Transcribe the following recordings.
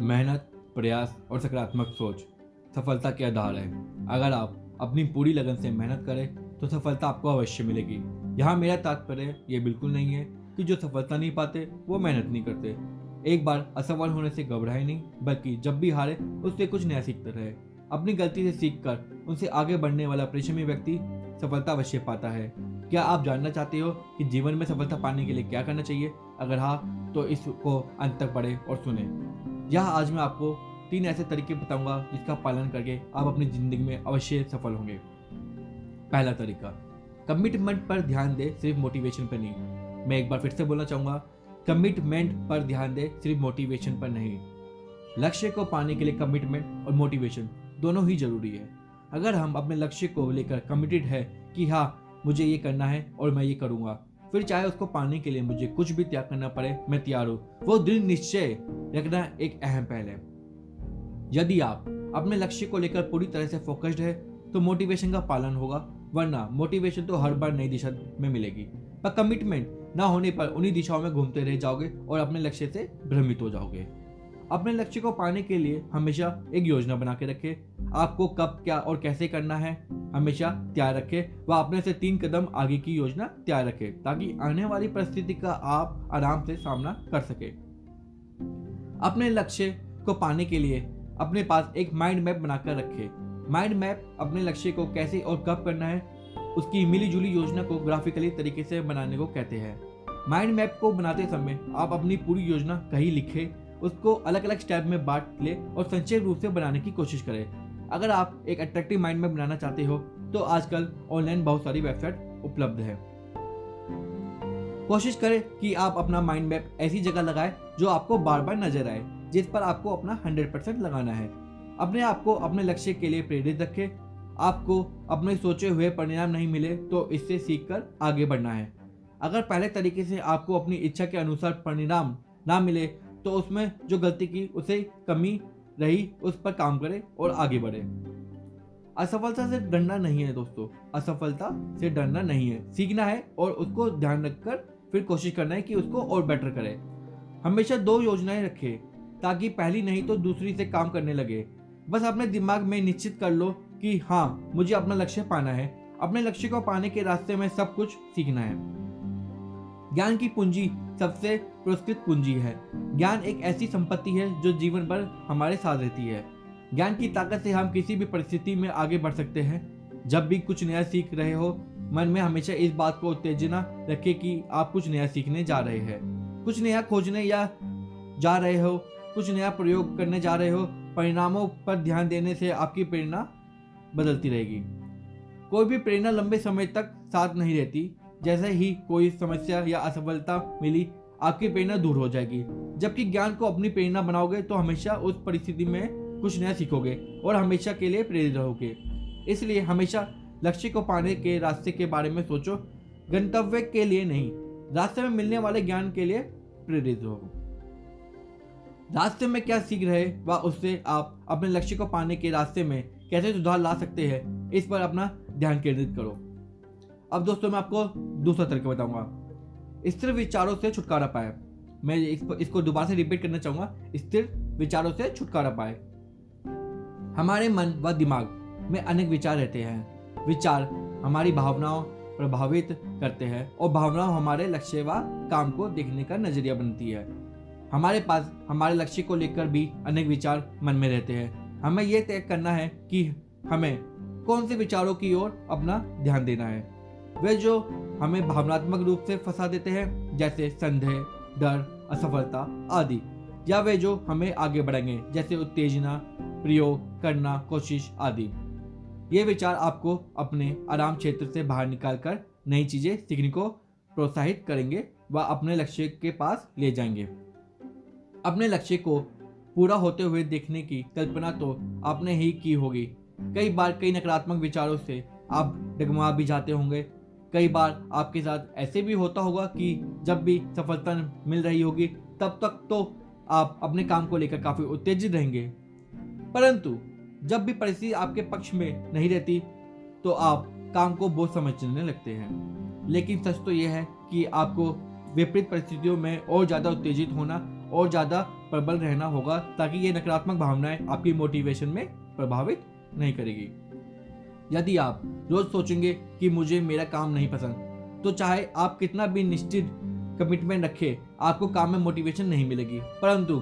मेहनत, प्रयास और सकारात्मक सोच सफलता के आधार है। अगर आप अपनी पूरी लगन से मेहनत करें तो सफलता आपको अवश्य मिलेगी। यहाँ मेरा तात्पर्य ये बिल्कुल नहीं है कि जो सफलता नहीं पाते, वो मेहनत नहीं करते। एक बार असफल होने से घबराए नहीं, बल्कि जब भी हारे, उससे कुछ नया सीखते रहे। अपनी गलती से सीख कर उनसे आगे बढ़ने वाला परिश्रमी व्यक्ति सफलता अवश्य पाता है। क्या आप जानना चाहते हो कि जीवन में सफलता पाने के लिए क्या करना चाहिए? अगर हाँ तो इसको अंत तक पढ़े और सुने। यह आज मैं आपको तीन ऐसे तरीके बताऊँगा जिसका पालन करके आप अपनी ज़िंदगी में अवश्य सफल होंगे। पहला तरीका कमिटमेंट पर ध्यान दे सिर्फ़ मोटिवेशन पर नहीं। मैं एक बार फिर से बोलना चाहूँगा कमिटमेंट पर ध्यान दे सिर्फ़ मोटिवेशन पर नहीं। लक्ष्य को पाने के लिए कमिटमेंट और मोटिवेशन दोनों ही ज़रूरी है। अगर हम अपने लक्ष्य को लेकर कमिटेड है कि हाँ मुझे ये करना है और मैं ये करूँगा फिर चाहे उसको पाने के लिए मुझे कुछ भी त्याग करना पड़े, मैं तैयार हूँ। वो दृढ़ निश्चय रखना एक अहम पहल है। यदि आप अपने लक्ष्य को लेकर पूरी तरह से फोकस्ड है तो मोटिवेशन का पालन होगा, वरना मोटिवेशन तो हर बार नई दिशा में मिलेगी। पर कमिटमेंट ना होने पर उन्हीं दिशाओं में घूमते रह जाओगे और अपने लक्ष्य से भ्रमित हो जाओगे। अपने लक्ष्य को पाने के लिए हमेशा एक योजना बना के रखें। आपको कब, क्या और कैसे करना है, हमेशा तैयार रखें व अपने से तीन कदम आगे की योजना तैयार रखें ताकि आने वाली परिस्थिति का आप आराम से सामना कर सके। अपने लक्ष्य को पाने के लिए अपने पास एक माइंड मैप बनाकर रखें। माइंड मैप अपने लक्ष्य को कैसे और कब करना है, उसकी मिली जुली योजना को ग्राफिकली तरीके से बनाने को कहते हैं। माइंड मैप को बनाते समय आप अपनी पूरी योजना कहीं लिखें उसको अलग अलग स्टेप में बांट ले और संक्षेप रूप से बनाने की कोशिश करें। अगर आप एक अट्रैक्टिव माइंड मैप बनाना चाहते हो तो आजकल ऑनलाइन बहुत सारी वेबसाइट उपलब्ध है। कोशिश करें कि आप अपना माइंड मैप ऐसी जगह लगाएँ जो आपको बार बार नज़र आए, जिस पर आपको अपना हंड्रेड परसेंट लगाना है। अपने आप को अपने लक्ष्य के लिए प्रेरित रखें। आपको अपने सोचे हुए परिणाम नहीं मिले तो इससे सीखकर आगे बढ़ना है। अगर पहले तरीके से आपको अपनी इच्छा के अनुसार परिणाम ना मिले तो उसमें जो गलती की, उसे कमी रही, उस पर काम करे और आगे बढ़े। असफलता से डरना नहीं है दोस्तों। असफलता से डरना नहीं है। सीखना है और उसको ध्यान रखकर फिर कोशिश करना है कि उसको और बेटर करे। हमेशा दो योजनाएँ रखे ताकि पहली नहीं तो दूसरी से काम करने लगे। बस अपने दिमाग में निश्चित कर लो कि हाँ मुझे अपना लक्ष्य पाना है। अपने लक्ष्य को पाने के रास्ते में सब कुछ सीखना है। ज्ञान की पूंजी सबसे पुरस्कृत पूंजी है। ज्ञान एक ऐसी संपत्ति है जो जीवन भर हमारे साथ रहती है। ज्ञान की ताकत से हम किसी भी परिस्थिति में आगे बढ़ सकते हैं। जब भी कुछ नया सीख रहे हो, मन में हमेशा इस बात को उत्तेजना रखे कि आप कुछ नया सीखने जा रहे हैं। कुछ नया खोजने या जा रहे हो, कुछ नया प्रयोग करने जा रहे हो, परिणामों पर ध्यान देने से आपकी प्रेरणा बदलती रहेगी। कोई भी प्रेरणा लंबे समय तक साथ नहीं रहती। जैसे ही कोई समस्या या असफलता मिली, आपकी प्रेरणा दूर हो जाएगी। जबकि ज्ञान को अपनी प्रेरणा बनाओगे तो हमेशा उस परिस्थिति में कुछ नया सीखोगे और हमेशा के लिए प्रेरित रहोगे। इसलिए हमेशा लक्ष्य को पाने के रास्ते के बारे में सोचो, गंतव्य के लिए नहीं, रास्ते में मिलने वाले ज्ञान के लिए प्रेरित रहो। रास्ते में क्या सीख रहे व उससे आप अपने लक्ष्य को पाने के रास्ते में कैसे सुधार ला सकते हैं, इस पर अपना ध्यान केंद्रित करो। अब दोस्तों मैं आपको दूसरा तरीका बताऊँगा। स्थिर विचारों से छुटकारा पाए। मैं इसको दोबारा से रिपीट करना चाहूँगा। स्थिर विचारों से छुटकारा पाए। हमारे मन व दिमाग में अनेक विचार रहते हैं। विचार हमारी भावनाओं प्रभावित करते हैं और भावनाओं हमारे लक्ष्य व काम को देखने का नज़रिया बनती है। हमारे पास, हमारे लक्ष्य को लेकर भी अनेक विचार मन में रहते हैं। हमें यह तय करना है कि हमें कौन से विचारों की ओर अपना ध्यान देना है। वे जो हमें भावनात्मक रूप से फंसा देते हैं, जैसे संदेह, डर, असफलता आदि, या वे जो हमें आगे बढ़ेंगे जैसे उत्तेजना, प्रयोग, करना, कोशिश आदि। ये विचार आपको अपने आराम क्षेत्र से बाहर निकालकर नई चीज़ें सीखने को प्रोत्साहित करेंगे व अपने लक्ष्य के पास ले जाएँगे। अपने लक्ष्य को पूरा होते हुए देखने की कल्पना तो आपने ही की होगी। कई बार कई नकारात्मक विचारों से आप डगमा भी जाते होंगे कई बार आपके साथ ऐसे भी होता होगा कि जब भी सफलता मिल रही होगी, तब तक तो आप अपने काम को लेकर काफ़ी उत्तेजित रहेंगे। परंतु, जब भी परिस्थिति आपके पक्ष में नहीं रहती तो आप काम को बहुत समझने लगते हैं। लेकिन सच तो यह है कि आपको विपरीत परिस्थितियों में और ज़्यादा उत्तेजित होना और ज़्यादा प्रबल रहना होगा, ताकि ये नकारात्मक भावनाएँ आपकी मोटिवेशन में प्रभावित नहीं करेगी। यदि आप रोज सोचेंगे कि मुझे मेरा काम नहीं पसंद तो चाहे आप कितना भी निश्चित कमिटमेंट रखें, आपको काम में मोटिवेशन नहीं मिलेगी। परंतु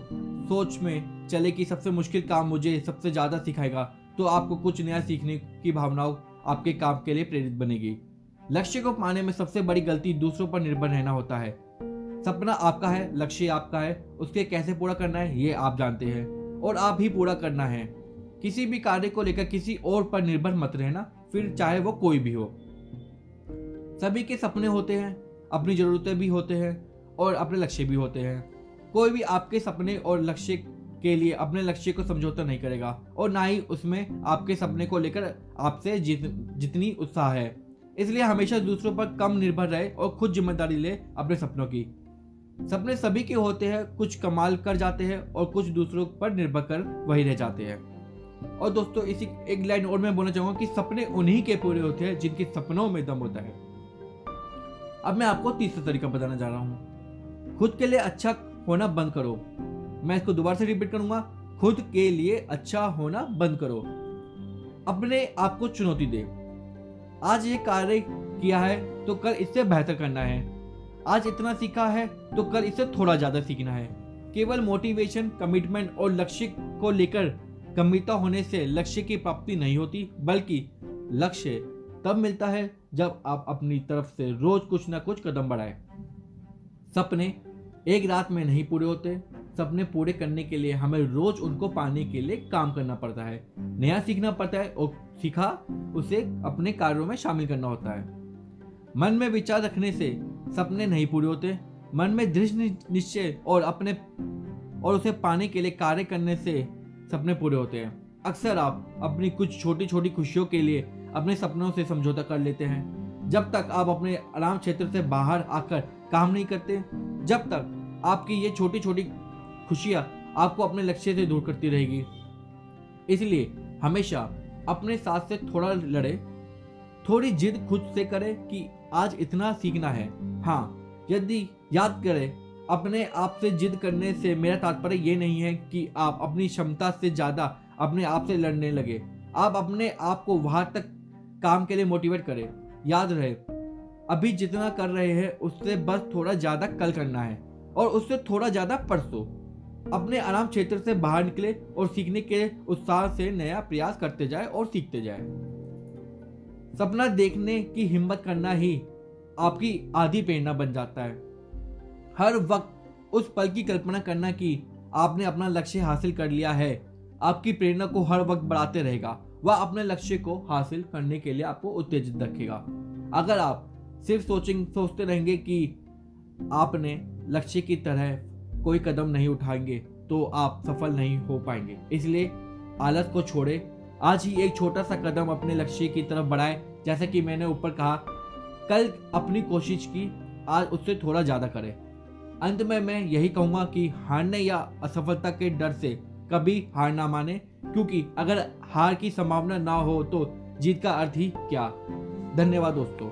सोच में चले कि सबसे मुश्किल काम मुझे सबसे ज़्यादा सिखाएगा तो आपको कुछ नया सीखने की भावनाओं आपके काम के लिए प्रेरित बनेगी। लक्ष्य को पाने में सबसे बड़ी गलती दूसरों पर निर्भर रहना होता है। सपना आपका है, लक्ष्य आपका है, उसके कैसे पूरा करना है, ये आप जानते हैं, और आप ही पूरा करना है। किसी भी कार्य को लेकर किसी और पर निर्भर मत रहना फिर चाहे वो कोई भी हो। सभी के सपने होते हैं अपनी ज़रूरतें भी होते हैं और अपने लक्ष्य भी होते हैं। कोई भी आपके सपने और लक्ष्य के लिए अपने लक्ष्य को समझौता नहीं करेगा और ना ही उसमें आपके सपने को लेकर आपसे जित, जितनी उत्साह है। इसलिए हमेशा दूसरों पर कम निर्भर रहे और खुद ज़िम्मेदारी ले अपने सपनों की। सपने सभी के होते हैं कुछ कमाल कर जाते हैं और कुछ दूसरों पर निर्भर कर वही रह जाते हैं। और दोस्तों, इसी एक लाइन और मैं बोलना चाहूँगा कि सपने उन्हीं के पूरे होते हैं जिनके सपनों में दम होता है। अब मैं आपको तीसरा तरीका बताना जा रहा हूँ। खुद के लिए अच्छा होना बंद करो। मैं इसको दोबारा से रिपीट करूँगा। खुद के लिए अच्छा होना बंद करो। अपने आप को चुनौती दे। आज ये कार्य किया है तो कल इससे बेहतर करना है। आज इतना सीखा है तो कल इससे थोड़ा ज़्यादा सीखना है। केवल मोटिवेशन कमिटमेंट और लक्ष्य को लेकर गंभीरता होने से लक्ष्य की प्राप्ति नहीं होती, बल्कि लक्ष्य तब मिलता है जब आप अपनी तरफ़ से रोज कुछ ना कुछ कदम बढ़ाए। सपने एक रात में नहीं पूरे होते। सपने पूरे करने के लिए हमें रोज उनको पाने के लिए काम करना पड़ता है। नया सीखना पड़ता है और सीखा उसे अपने कार्यों में शामिल करना होता है। मन में विचार रखने से सपने नहीं पूरे होते। मन में दृढ़ निश्चय और अपने, और उसे पाने के लिए कार्य करने से सपने पूरे होते हैं। अक्सर आप अपनी कुछ छोटी छोटी खुशियों के लिए अपने सपनों से समझौता कर लेते हैं। जब तक आप अपने आराम क्षेत्र से बाहर आकर काम नहीं करते, जब तक आपकी ये छोटी छोटी खुशियाँ आपको अपने लक्ष्य से दूर करती रहेगी। इसलिए हमेशा अपने साथ से थोड़ा लड़े, थोड़ी जिद खुद से करें कि आज इतना सीखना है। हाँ यदि याद करें अपने आप से जिद करने से मेरा तात्पर्य ये नहीं है कि आप अपनी क्षमता से ज़्यादा अपने आप से लड़ने लगे। आप अपने आप को वहाँ तक काम के लिए मोटिवेट करें। याद रहे, अभी जितना कर रहे हैं, उससे बस थोड़ा ज़्यादा कल करना है और उससे थोड़ा ज़्यादा परसों। अपने आराम क्षेत्र से बाहर निकले और सीखने के उत्साह से नया प्रयास करते जाए और सीखते जाए। सपना देखने की हिम्मत करना ही आपकी आधी प्रेरणा बन जाता है। हर वक्त उस पल की कल्पना करना कि आपने अपना लक्ष्य हासिल कर लिया है। आपकी प्रेरणा को हर वक्त बढ़ाते रहेगा। वह अपने लक्ष्य को हासिल करने के लिए आपको उत्तेजित रखेगा। अगर आप सिर्फ़ सोचेंगे सोचते रहेंगे कि आपने लक्ष्य की तरह कोई कदम नहीं उठाएँगे तो आप सफल नहीं हो पाएँगे। इसलिए आलस को छोड़े। आज ही एक छोटा सा कदम अपने लक्ष्य की तरफ़ बढ़ाए। जैसे कि मैंने ऊपर कहा, कल अपनी कोशिश की, आज उससे थोड़ा ज़्यादा करें। अंत में मैं यही कहूँगा कि हारने या असफलता के डर से कभी हार ना माने, क्योंकि अगर हार की संभावना ना हो तो जीत का अर्थ ही क्या? धन्यवाद दोस्तों।